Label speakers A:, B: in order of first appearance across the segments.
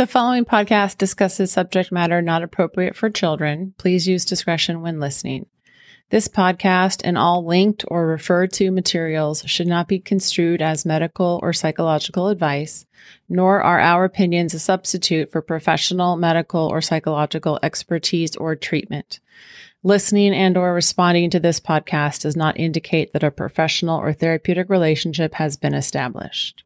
A: The following podcast discusses subject matter not appropriate for children. Please use discretion when listening. This podcast and all linked or referred to materials should not be construed as medical or psychological advice, nor are our opinions a substitute for professional medical or psychological expertise or treatment. Listening and or responding to this podcast does not indicate that a professional or therapeutic relationship has been established.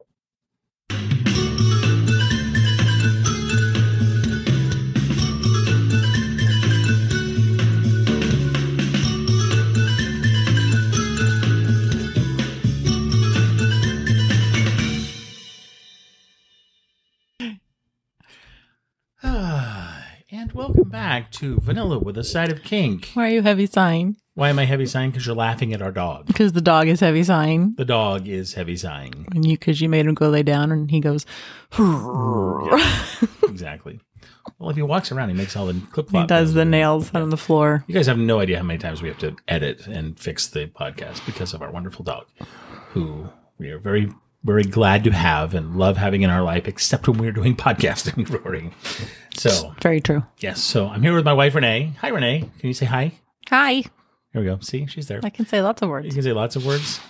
B: Welcome back to Vanilla with a Side of Kink.
A: Why are you heavy sighing?
B: Why am I heavy sighing? Because you're laughing at our dog.
A: Because the dog is heavy sighing.
B: The dog is heavy sighing.
A: And you, because you made him go lay down and he goes,
B: exactly. Well, if he walks around, he makes all the clip
A: he does the nails on the floor.
B: You guys have no idea how many times we have to edit and fix the podcast because of our wonderful dog, who we are very, very glad to have and love having in our life, except when we're doing podcasting recording. So,
A: Very true.
B: yes. So I'm here with my wife, Renee. Hi, Renee. Can you say hi?
A: Hi.
B: Here we go. See, she's there.
A: I can say lots of words.
B: You can say lots of words.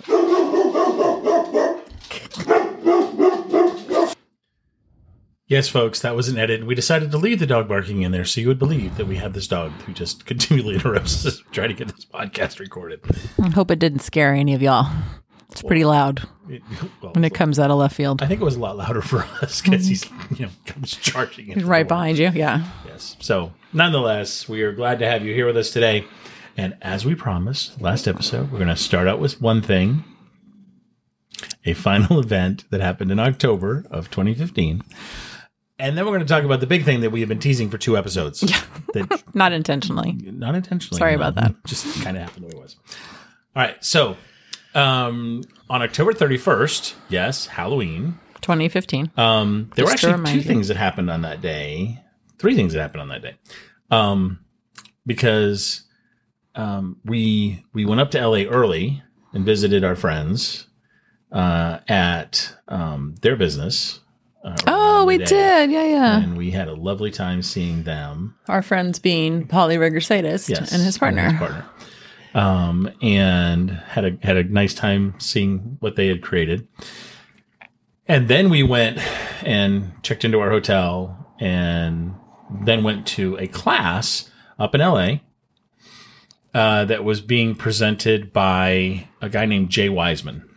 B: Yes, folks, that was an edit. We decided to leave the dog barking in there so you would believe that we have this dog who just continually interrupts us trying to get this podcast recorded.
A: I hope it didn't scare any of y'all. It's pretty loud
B: It- well,
A: when it comes out of left field.
B: I think it was a lot louder for us because he's, you know, comes charging in.
A: He's right behind you. Yeah.
B: Yes. So, nonetheless, we are glad to have you here with us today. And as we promised last episode, we're going to start out with one thing a final event that happened in October of 2015. And then we're going to talk about the big thing that we have been teasing for two episodes. That
A: Not intentionally.
B: not intentionally.
A: Sorry about that.
B: Just kind of happened the way it was. All right. So, um, on October 31st, yes, Halloween,
A: 2015.
B: um, there were
A: Just to
B: actually two
A: you.
B: things that happened on that day. Three things that happened on that day, um, because um, we we went up to LA early and visited our friends uh, at um, their business. uh,
A: oh, we did. Yeah, yeah.
B: and we had a lovely time seeing them.
A: Our friends being Polly Rigger
B: Yes,
A: and his partner.
B: his partner. Um, and had a had a nice time seeing what they had created. And then we went and checked into our hotel, and then went to a class up in LA uh, that was being presented by a guy named Jay Wiseman.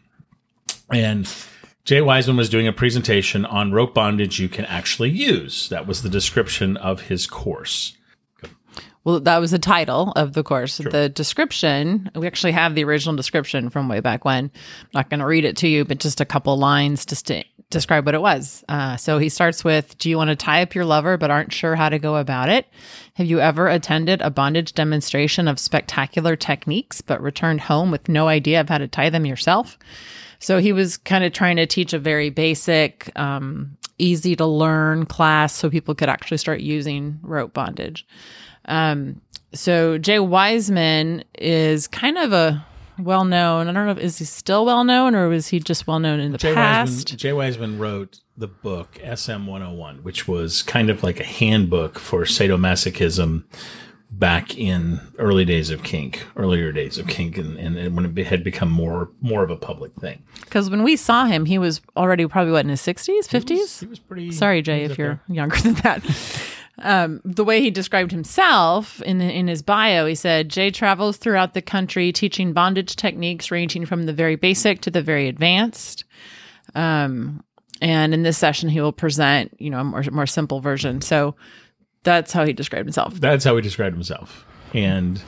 B: And Jay Wiseman was doing a presentation on rope bondage you can actually use. That was the description of his course.
A: Well, that was the title of the course. The description, we actually have the original description from way back when. I'm not going to read it to you, but just a couple lines just to describe what it was. Uh, so he starts with Do you want to tie up your lover but aren't sure how to go about it? Have you ever attended a bondage demonstration of spectacular techniques but returned home with no idea of how to tie them yourself? So he was kind of trying to teach a very basic, um, easy to learn class so people could actually start using rope bondage. Um, so Jay Wiseman is kind of a well known. I don't know if is he still well known or was he just well known in the
B: Jay
A: past?
B: Wiseman, Jay Wiseman wrote the book SM 101, which was kind of like a handbook for sadomasochism back in early days of kink, earlier days of kink, and, and, and when it had become more more of a public thing.
A: Because when we saw him, he was already probably what in his sixties, fifties.
B: He was pretty.
A: Sorry, Jay, if you're
B: there.
A: younger than that. Um, the way he described himself in in his bio, he said Jay travels throughout the country teaching bondage techniques ranging from the very basic to the very advanced. Um, and in this session, he will present, you know, a more more simple version. So that's how he described himself.
B: That's how he described himself, and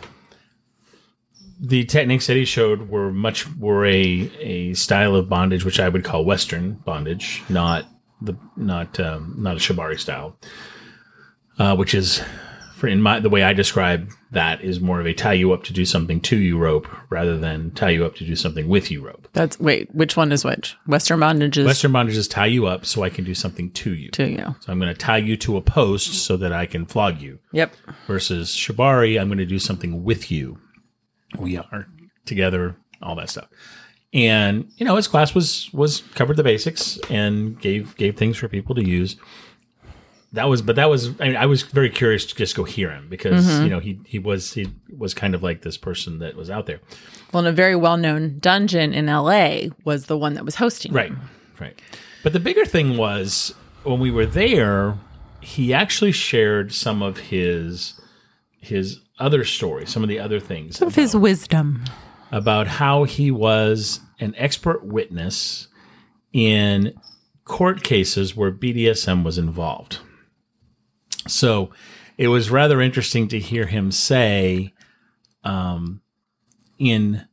B: the techniques that he showed were much were a a style of bondage which I would call Western bondage, not the not um, not a shibari style, uh, which is for in my the way I describe that is more of a tie you up to do something to you rope rather than tie you up to do something with you rope.
A: That's wait, which one is which? Western bondage is
B: Western bondage is tie you up so I can do something to you.
A: to you.
B: So I'm going to tie you to a post so that I can flog you.
A: Yep.
B: versus Shibari, I'm going to do something with you. We are together, all that stuff. And you know, his class was was covered the basics and gave gave things for people to use. That was, but that was, I mean, I was very curious to just go hear him because, mm-hmm. you know, he, he was, he was kind of like this person that was out there.
A: Well, and a very well known dungeon in LA was the one that was hosting.
B: Right. Right. But the bigger thing was when we were there, he actually shared some of his, his other stories, some of the other things some
A: Of his wisdom.
B: about how he was an expert witness in court cases where BDSM was involved. So it was rather interesting to hear him say, um, in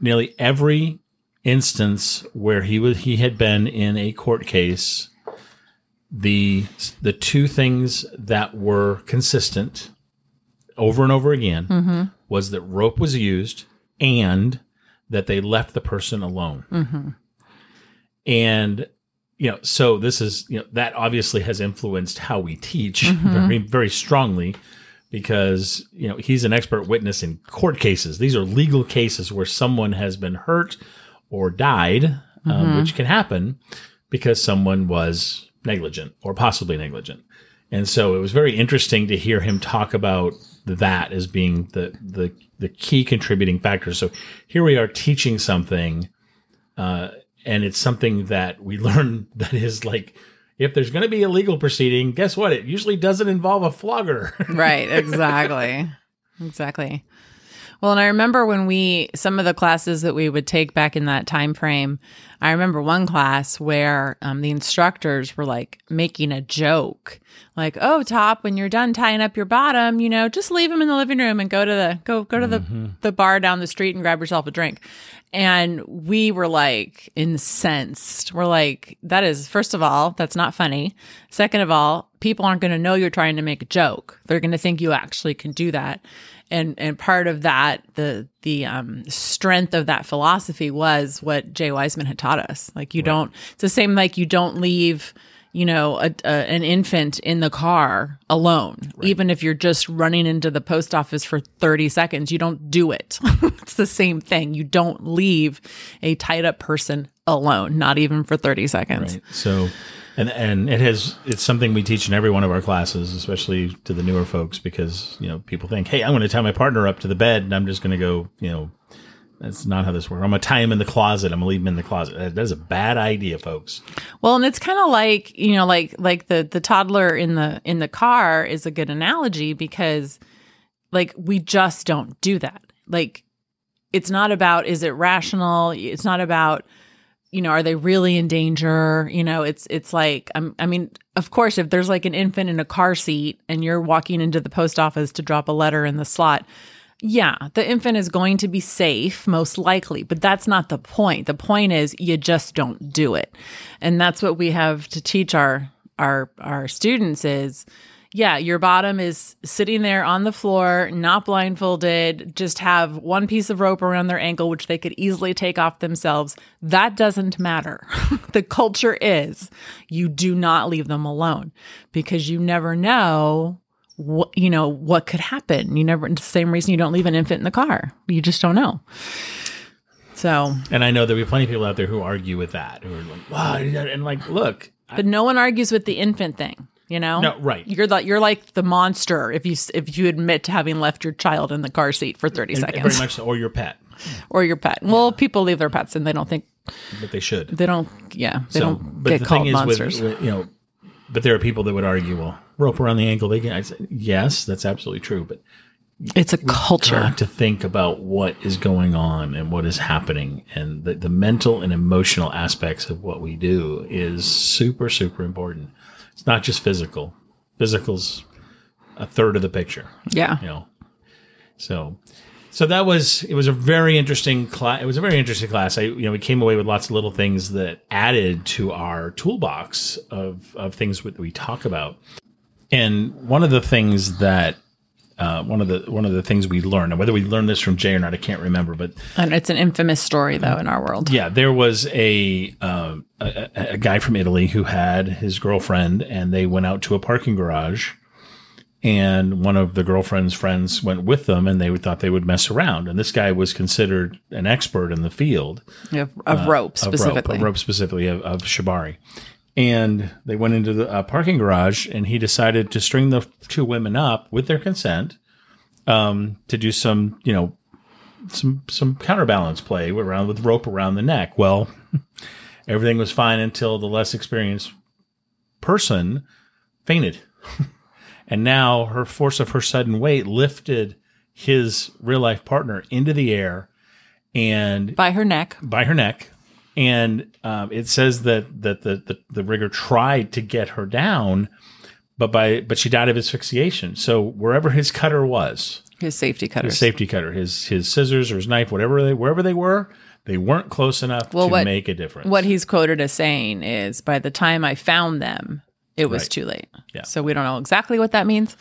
B: nearly every instance where he was he had been in a court case, the the two things that were consistent over and over again was that rope was used and that they left the person alone. And you know, so this is you know that obviously has influenced how we teach very very strongly because you know he's an expert witness in court cases. These are legal cases where someone has been hurt or died, um, which can happen because someone was negligent or possibly negligent. And so it was very interesting to hear him talk about that as being the the the key contributing factor. So here we are teaching something, uh, and it's something that we learn that is like if there's going to be a legal proceeding, guess what? It usually doesn't involve a flogger.
A: Right, exactly. exactly. Well, and I remember when we some of the classes that we would take back in that time frame. I remember one class where um, the instructors were like making a joke, like, "Oh, top, when you're done tying up your bottom, you know, just leave them in the living room and go to the go go to the the bar down the street and grab yourself a drink." And we were like incensed. We're like, that is, first of all, that's not funny. Second of all, people aren't going to know you're trying to make a joke. They're going to think you actually can do that. And, and part of that, the, the, um, strength of that philosophy was what Jay Wiseman had taught us. Like you don't, it's the same, like you don't leave, you know, a, a, an infant in the car alone. Even if you're just running into the post office for 30 seconds, you don't do it. it's the same thing. You don't leave a tied up person alone, not even for 30 seconds.
B: Right. So, and and it has it's something we teach in every one of our classes, especially to the newer folks, because you know people think, hey, I'm going to tie my partner up to the bed, and I'm just going to go, you know, that's not how this works. I'm to tie him in the closet. I'm to leave him in the closet. That, that's a bad idea, folks.
A: Well, and it's kind of like, you know, like like the the toddler in the in the car is a good analogy because like we just don't do that. Like it's not about is it rational? It's not about you know, are they really in danger? You know, it's it's like I'm, I mean, of course, if there's like an infant in a car seat and you're walking into the post office to drop a letter in the slot, yeah, the infant is going to be safe, most likely, but that's not the point. The point is you just don't do it. And that's what we have to teach our our our students is yeah, your bottom is sitting there on the floor, not blindfolded, just have one piece of rope around their ankle, which they could easily take off themselves. That doesn't matter. the culture is you do not leave them alone because you never know what, you know, what could happen. You never, it's the same reason you don't leave an infant in the car. You just don't know. So,
B: And I know there'll be plenty of people out there who argue with that, who are like, wow, and like, look,
A: but no one argues with the infant thing. You know,
B: No, right.
A: You're the, you're like the monster if you if you admit to having left your child in the car seat for thirty
B: and-
A: seconds.
B: very much so, or your pet,
A: or your pet. Well, people leave their pets and they don't think
B: but they should.
A: they don't. Yeah, they
B: So,
A: don't
B: but
A: get
B: the
A: called
B: thing is,
A: monsters.
B: with, with you know, but there are people that would argue, well, rope around the ankle, they can. I say, yes, that's absolutely true, but
A: it's a culture.
B: to think about what is going on and what is happening and the, the mental and emotional aspects of what we do is super super important. It's not just physical. Physical's a third of the picture
A: Yeah,
B: you know. So so that was it was a very interesting class it was a very interesting class. I you know we came away with lots of little things that added to our toolbox of of things that we talk about and one of the things that uh, one of the one of the things we learned, and whether we learned this from Jay or not, I can't remember. But
A: and it's an infamous story though in our world.
B: yeah, there was a, um, a a- guy from Italy who had his girlfriend, and they went out to a parking garage, and one of the girlfriend's friends went with them, and they thought they would mess around. And this guy was considered an expert in the field
A: Of, of rope
B: Uh, of rope,
A: specifically.
B: of rope specifically of, of shibari. And they went into the uh, parking garage, and he decided to string the two women up with their consent um, to do some, you know, some some counterbalance play around with rope around the neck. Well, everything was fine until the less experienced person fainted. and now her force of her sudden weight lifted his real life partner into the air and
A: by her neck.
B: by her neck. And um, it says that that the, the the rigger tried to get her down, but by but she died of asphyxiation. So wherever his cutter was,
A: His safety cutters.
B: his safety cutter, his his scissors or his knife, whatever they wherever they were, they weren't close enough
A: Well,
B: to
A: what-
B: make a difference.
A: what he's quoted as saying is by the time I found them, it was
B: Right.
A: too late.
B: Yeah.
A: So we don't know exactly what that means,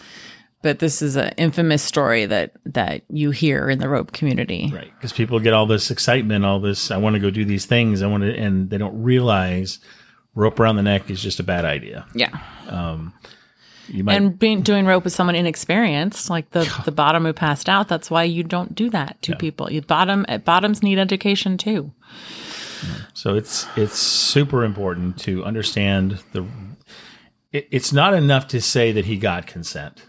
A: but this is an infamous story that that you hear in the rope community.
B: Right. Because people get all this excitement, all this, I want to go do these things. I want to, and they don't realize rope around the neck is just a bad idea.
A: Yeah.
B: um You might,
A: And being doing rope with someone inexperienced, like the the bottom who passed out, that's why you don't do that to people. You bottom bottoms need education too.
B: so it's, it's super important to understand the, it, it's not enough to say that he got consent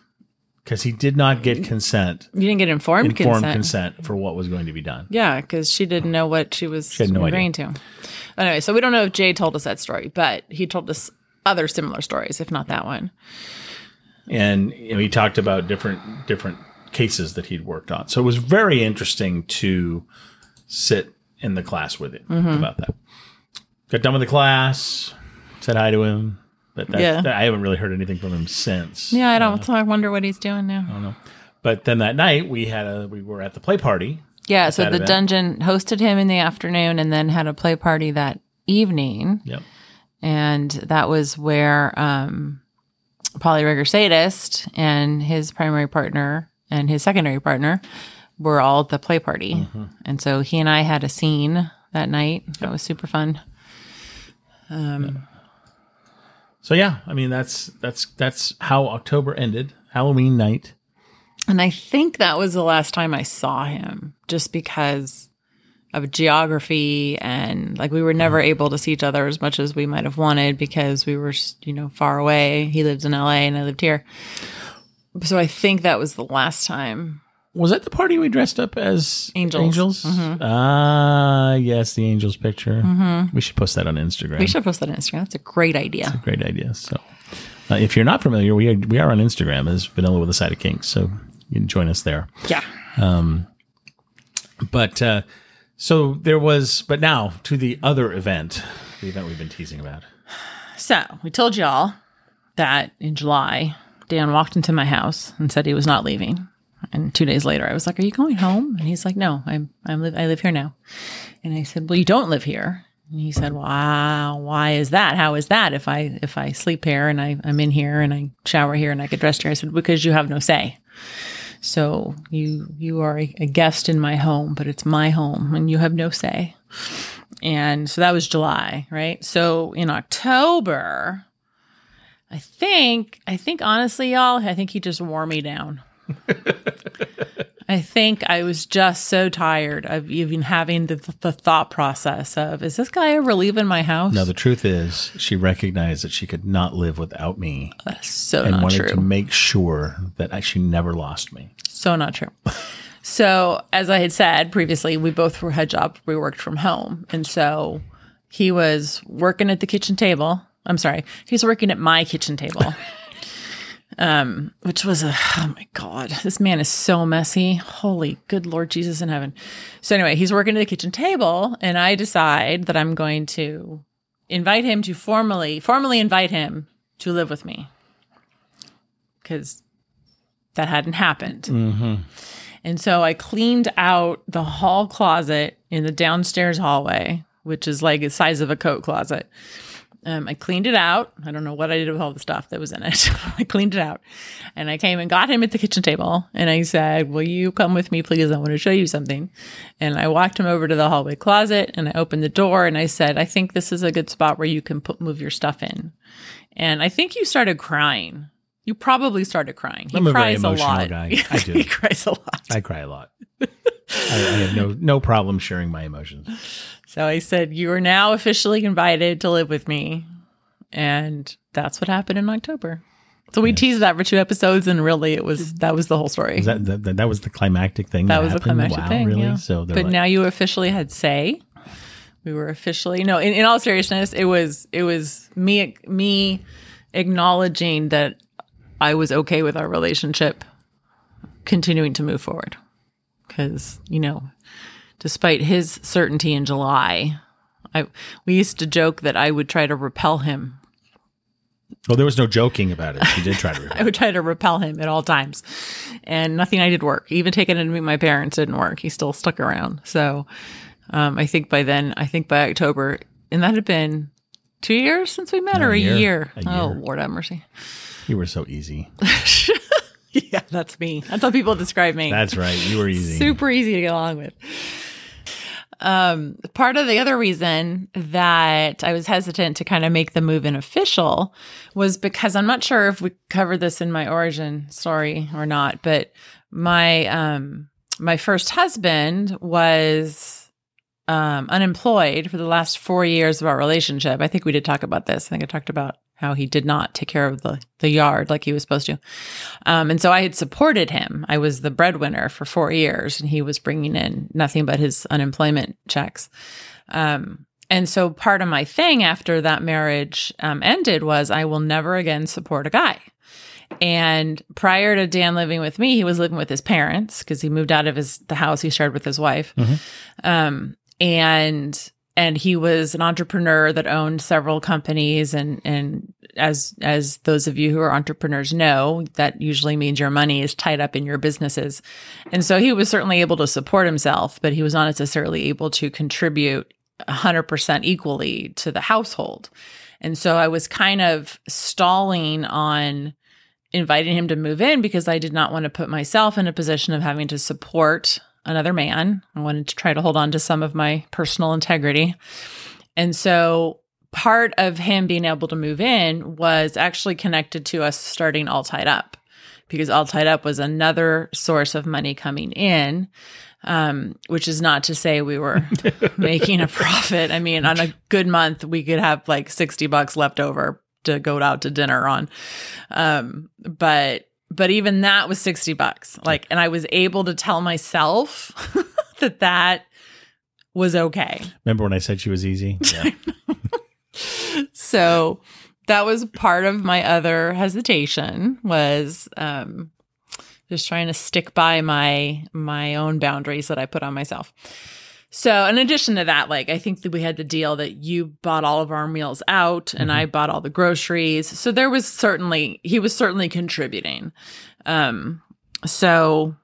B: because he did not get consent,
A: You didn't get informed,
B: informed
A: consent.
B: consent. for what was going to be done.
A: Yeah, because she didn't know what she was
B: had no idea.
A: agreeing to. Anyway, so we don't know if Jay told us that story, but he told us other similar stories, if not that one.
B: and you know, he talked about different different cases that he'd worked on. So it was very interesting to sit in the class with him
A: Mm-hmm.
B: about that. Got done with the class, said hi to him, but that's,
A: Yeah.
B: I haven't really heard anything from him since.
A: Yeah, I don't. so I wonder what he's doing now. I don't know.
B: But then that night we had a we were at the play party.
A: Yeah, so the
B: event.
A: dungeon hosted him in the afternoon, and then had a play party that evening,
B: Yep.
A: and that was where um, Polyrigger Sadist and his primary partner and his secondary partner were all at the play party,
B: Mm-hmm.
A: and so he and I had a scene that night. That was super fun.
B: So yeah, I mean that's that's that's how October ended. Halloween night.
A: And I think that was the last time I saw him just because of geography and like we were never mm-hmm. able to see each other as much as we might have wanted because we were, you know, far away. He lives in LA and I lived here. So I think that was the last time.
B: Was that the party we dressed up as
A: Angels.
B: Angels. Ah, yes, the angels picture. We should post that on Instagram.
A: We should post that on Instagram. That's a great idea.
B: That's a great idea. So, uh, if you're not familiar, we are, we are on Instagram as Vanilla with a Side of Kinks. So you can join us there.
A: Yeah.
B: Um, But uh, so there was. But now to the other event, the event we've been teasing about.
A: So we told y'all that in July, Dan walked into my house and said he was not leaving. And two days later, I was like, "Are you going home?" And he's like, "No, I'm I'm live I live here now." And I said, "Well, you don't live here." And he said, "Wow, why is that? How is that? If I if I sleep here and I I'm in here and I shower here and I get dressed here?" I said, "Because you have no say." So you you are a, a guest in my home, but it's my home and you have no say. And so that was July, right? So in October, I think I think honestly, y'all, I think he just wore me down. I think I was just so tired of even having the, the thought process of, is this guy ever leaving my house?
B: Now the truth is, she recognized that she could not live without me,
A: That's so
B: and
A: not
B: wanted
A: true.
B: to make sure that I, she never lost me.
A: So not true. so as I had said previously, we both were had jobs. We worked from home, and so he was working at the kitchen table. I'm sorry, he was working at my kitchen table. Um, which was a oh my god, this man is so messy. Holy good Lord Jesus in heaven. So anyway, he's working at the kitchen table, and I decide that I'm going to invite him to formally formally invite him to live with me because that hadn't happened. And so I cleaned out the hall closet in the downstairs hallway, which is like the size of a coat closet. Um, I cleaned it out. I don't know what I did with all the stuff that was in it. I cleaned it out. And I came and got him at the kitchen table. And I said, Will you come with me, please? I want to show you something. And I walked him over to the hallway closet and I opened the door and I said, I think this is a good spot where you can put, move your stuff in. And I think you started crying. You probably started crying. He
B: I'm a very
A: cries a,
B: emotional
A: lot.
B: guy. I do.
A: he cries a lot.
B: I cry a lot. I, I have no no problem sharing my emotions.
A: So I said, You are now officially invited to live with me. And that's what happened in October. So we teased that for two episodes, and really, it was that was the whole story.
B: That, that that was the climactic thing.
A: That was the
B: happened?
A: climactic
B: wow,
A: thing.
B: Really?
A: yeah.
B: So,
A: but
B: like,
A: now you officially had say. We were officially no. In, in all seriousness, it was it was me me acknowledging that I was okay with our relationship continuing to move forward because you know, despite his certainty in July, I we used to joke that I would try to repel him
B: well, there was no joking about it. She did try to.
A: I would try to repel him at all times. And nothing I did work. Even taking him to meet my parents didn't work. He still stuck around. So um, I think by then, I think by October, and that had been two years since we met
B: No,
A: or a
B: a
A: year.
B: year. A
A: Oh,
B: year.
A: Lord have mercy.
B: You were so easy.
A: yeah, that's me. That's how people describe me.
B: That's right. You were easy.
A: super easy to get along with. Um, part of the other reason that I was hesitant to kind of make the move in official was because I'm not sure if we covered this in my origin story or not, but my um my first husband was um unemployed for the last 4 years of our relationship. I think we did talk about this. I think I talked about how he did not take care of the the yard like he was supposed to. Um, and so I had supported him. I was the breadwinner for four years, and he was bringing in nothing but his unemployment checks. Um, and so part of my thing after that marriage um, ended was I will never again support a guy. And prior to Dan living with me, he was living with his parents because he moved out of his the house he shared with his wife. Um, and and he was an entrepreneur that owned several companies. And and as as those of you who are entrepreneurs know that usually means your money is tied up in your businesses. And so he was certainly able to support himself but he was not necessarily able to contribute 100% equally to the household. And so i was kind of stalling on inviting him to move in because i did not want to put myself in a position of having to support another man. I wanted to try to hold on to some of my personal integrity. And so part of him being able to move in was actually connected to us starting All Tied Up because All Tied Up was another source of money coming in. Um, which is not to say we were making a profit. I mean, on a good month, we could have like 60 bucks left over to go out to dinner on. Um, but but even that was 60 bucks like and i was able to tell myself that that was okay
B: Remember when I said she was easy? Yeah.
A: so that was part of my other hesitation was um just trying to stick by my my own boundaries that i put on myself so in addition to that like i think that we had the deal that you bought all of our meals out and i bought all the groceries. So there was certainly he was certainly contributing. Um so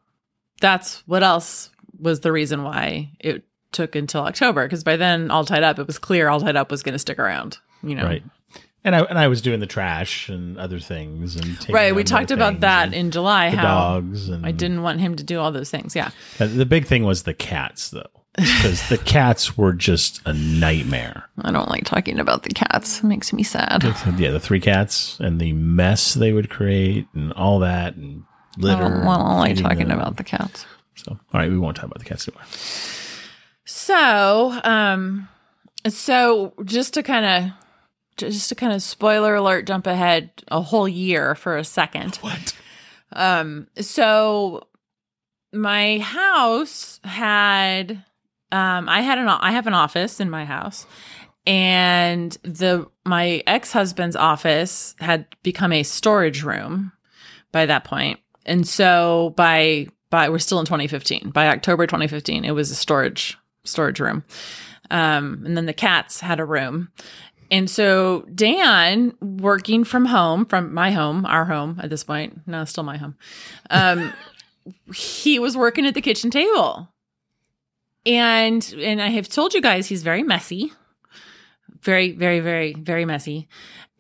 A: that's what else was the reason why it took until october? Because by then all tied up it was clear all tied up was going to stick around you know?
B: Right. And I and I was doing the trash and other things and
A: right we talked about that in july
B: the
A: how
B: dogs and
A: i didn't want him to do all those things yeah.
B: Uh, The big thing was the cats though, because the cats were just a nightmare.
A: i don't like talking about the cats it makes me sad
B: Yeah, the three cats and the mess they would create and all that and litter.
A: I don't, well, I don't like talking
B: them.
A: about the cats
B: So, all right, we won't talk about the cats anymore.
A: So, um, so just to kind of, just to kind of spoiler alert, jump ahead a whole year for a second.
B: What?
A: Um, so my house had, um, I had an, I have an office in my house, and the my ex husband's office had become a storage room by that point. and so by by we're still in 2015. By October 2015, it was a storage storage room, um, and then the cats had a room. And so Dan, working from home, from my home, our home at this point, no, still my home, um, he was working at the kitchen table. And and I have told you guys he's very messy. Very, very, very, very messy.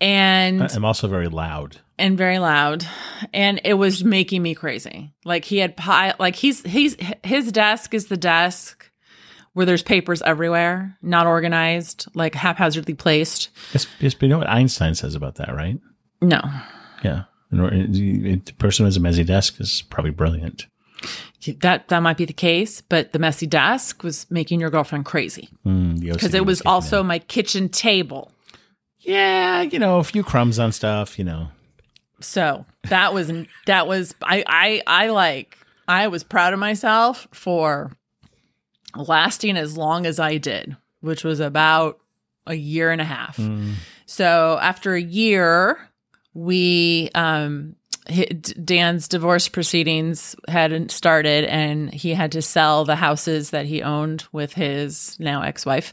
A: And
B: I'm also very loud.
A: and very loud and it was making me crazy like he had pile like he's he's his desk is the desk where there's papers everywhere not organized like haphazardly placed
B: yes, but you know what Einstein says about that, right?
A: no
B: Yeah. In or- it- it- The person who has a messy desk is probably brilliant.
A: That that might be the case but the messy desk was making your girlfriend crazy
B: Mm,
A: because
B: OCD
A: it was also
B: in.
A: my kitchen table
B: Yeah, you know, a few crumbs on stuff, you know.
A: So that was that was I I I like I was proud of myself for lasting as long as I did, which was about a year and a half.
B: Mm.
A: So after a year, we um Dan's divorce proceedings hadn't started and he had to sell the houses that he owned with his now ex-wife.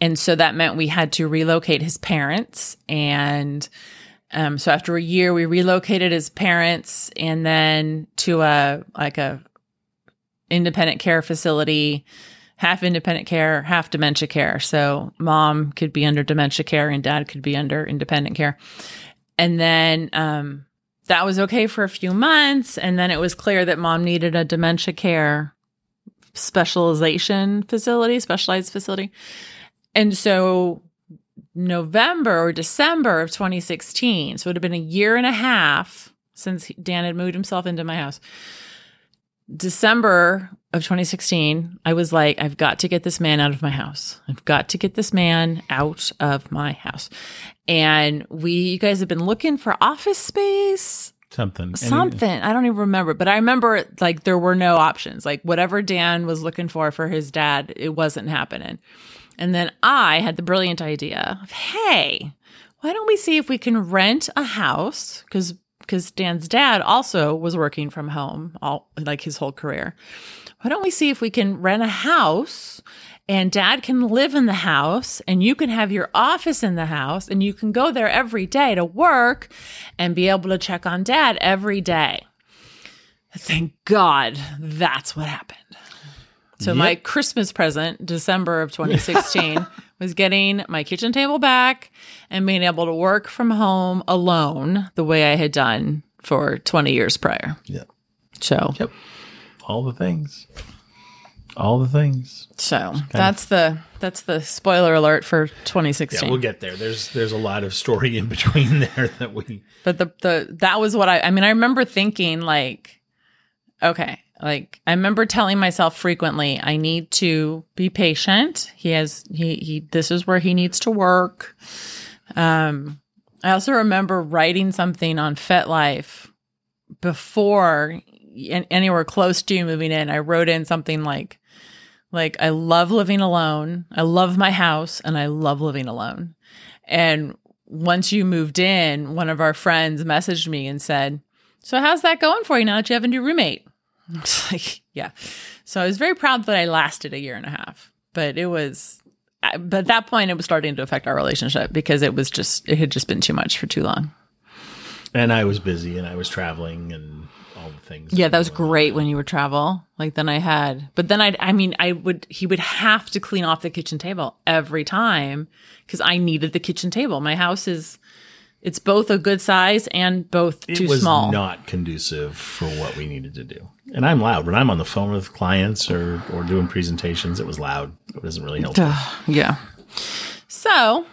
A: And so that meant we had to relocate his parents and um, so after a year we relocated his parents and then to a like a independent care facility half independent care, half dementia care. So mom could be under dementia care and dad could be under independent care. And then um, that was okay for a few months. And then it was clear that mom needed a dementia care specialization facility, specialized facility. And so November or December of 2016, so it have been a year and a half since Dan had moved himself into my house. December of 2016, I was like, I've got to get this man out of my house. I've got to get this man out of my house. And we, you guys have been looking for office space,
B: Something.
A: something. I don't even remember, but I remember like there were no options. Like whatever Dan was looking for for his dad, it wasn't happening. And then I had the brilliant idea of, hey, why don't we see if we can rent a house? Because because Dan's dad also was working from home all like his whole career. Why don't we see if we can rent a house and dad can live in the house and you can have your office in the house and you can go there every day to work and be able to check on dad every day. Thank God that's what happened. So my Christmas present, December of 2016, was getting my kitchen table back and being able to work from home alone the way I had done for 20 years prior.
B: Yeah.
A: So,
B: Yep. All the things. All the things.
A: so that's the that's the spoiler alert for 2016.
B: Yeah, we'll get there. There's there's a lot of story in between there that we
A: But the the that was what I I mean I remember thinking like okay, like I remember telling myself frequently I need to be patient. He has he he this is where he needs to work. Um I also remember writing something on FetLife before anywhere close to you moving in. I wrote in something like like I love living alone. I love my house and I love living alone. And once you moved in, one of our friends messaged me and said, So, how's that going for you now that you have a new roommate? It's like, yeah. So, I was very proud that I lasted a year and a half, but it was, but at that point, it was starting to affect our relationship because it was just, it had just been too much for too long.
B: and I was busy and I was traveling and all the things.
A: Yeah, that was great when you would travel. Like then I had, but then I, I mean, I would, he would have to clean off the kitchen table every time because I needed the kitchen table. My house is, it's both a good size and both
B: it
A: too
B: was
A: small.
B: not conducive for what we needed to do. And I'm loud when I'm on the phone with clients or or doing presentations. It was loud. It doesn't really help.
A: yeah. So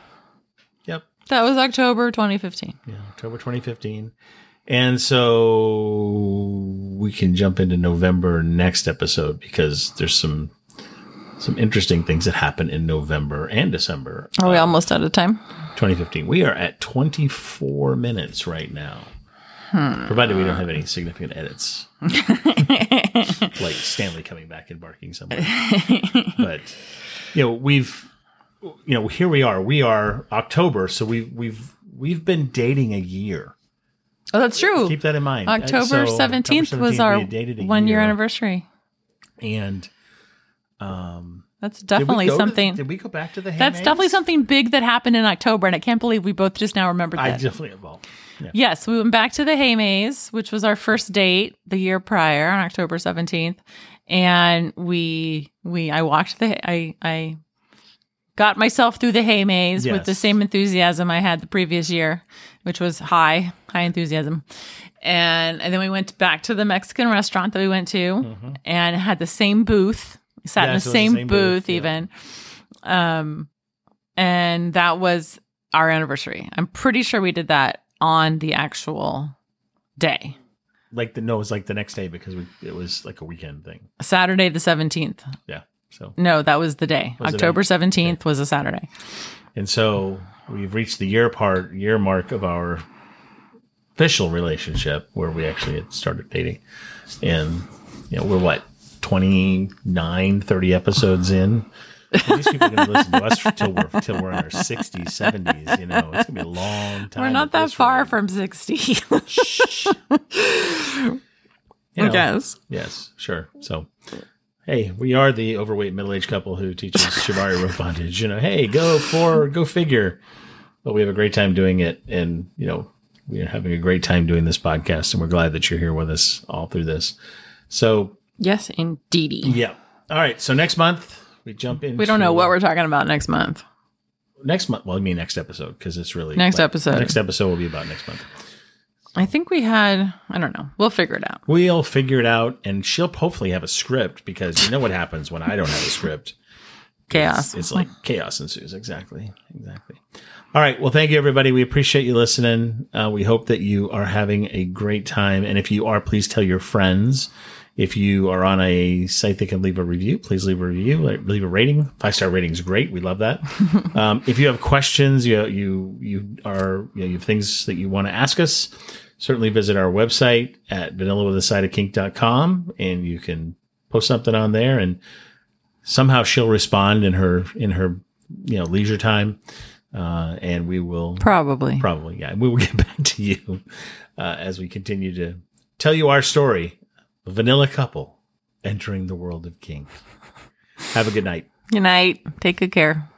B: Yep.
A: that was October 2015.
B: Yeah, October 2015. And so we can jump into November next episode because there's some some interesting things that happen in November and December
A: Are we um, almost out of time?
B: 2015. We are at 24 minutes right now. Hmm. Provided we don't have any significant edits. like Stanley coming back and barking somewhere. but you know, we've you know, here we are. We are October, so we've we've we've been dating a year.
A: Oh, that's true.
B: Keep that in mind.
A: October 17th
B: October
A: was our
B: we had dated a
A: one year anniversary.
B: and um,
A: That's
B: did
A: definitely
B: to-
A: something.
B: did we go back to the?
A: that's definitely something big that happened in October, and I can't believe we both just now remembered
B: I
A: that.
B: definitely well, yeah.
A: Yes, we went back to the Haymaze, which was our first date the year prior on October 17th. And we we I walked the I I got myself through the Haymaze with the same enthusiasm I had the previous year, which was high, high enthusiasm. And and then we went back to the Mexican restaurant that we went to and had the same booth. Sat in the
B: it was the
A: same,
B: same booth,
A: booth,
B: yeah.
A: even. Um and that was our anniversary. I'm pretty sure we did that on the actual day,
B: like the no, it was like the next day because we, it was like a weekend thing.
A: Saturday the 17th.
B: Yeah. So
A: No, that was the day.
B: Was
A: October
B: a-
A: 17th was a Saturday.
B: and so we've reached the year part year mark of our official relationship where we actually had started dating. And you know, we're what 29, 30 episodes in. These people are going to listen to us till we're till we're in our 60s, 70s. You know, it's going to be a long time.
A: We're not that far from 60.
B: Shh. You
A: I
B: know,
A: guess.
B: Yes, sure. So, hey, we are the overweight middle-aged couple who teaches shibari rope bondage. You know, hey, go for go figure. But we have a great time doing it, and you know, we are having a great time doing this podcast, and we're glad that you're here with us all through this. So,
A: Yes, indeedy.
B: yeah. All right. So next month we jump in.
A: We don't know what we're talking about next month.
B: next month. Well, I mean next episode because it's really
A: Next episode.
B: Next episode will be about next month.
A: I think we had, I don't know. We'll figure it out.
B: We'll figure it out, and she'll hopefully have a script because you know what happens when I don't have a script.
A: Chaos.
B: It's, it's like chaos ensues. Exactly. Exactly. All right. Well, thank you, everybody. We appreciate you listening. Uh, we hope that you are having a great time. And if you are, please tell your friends. If you are on a site that can leave a review, please leave a review, leave a rating. Five star rating is great. We love that. um, if you have questions, you you you are you, know, you have things that you want to ask us. Certainly visit our website at vanillawithasideofkink.com and you can post something on there and somehow she'll respond in her in her you know leisure time uh, and we will
A: Probably.
B: probably yeah we will get back to you uh, as we continue to tell you our story a vanilla couple entering the world of kink have a good night
A: Good night. Take good care.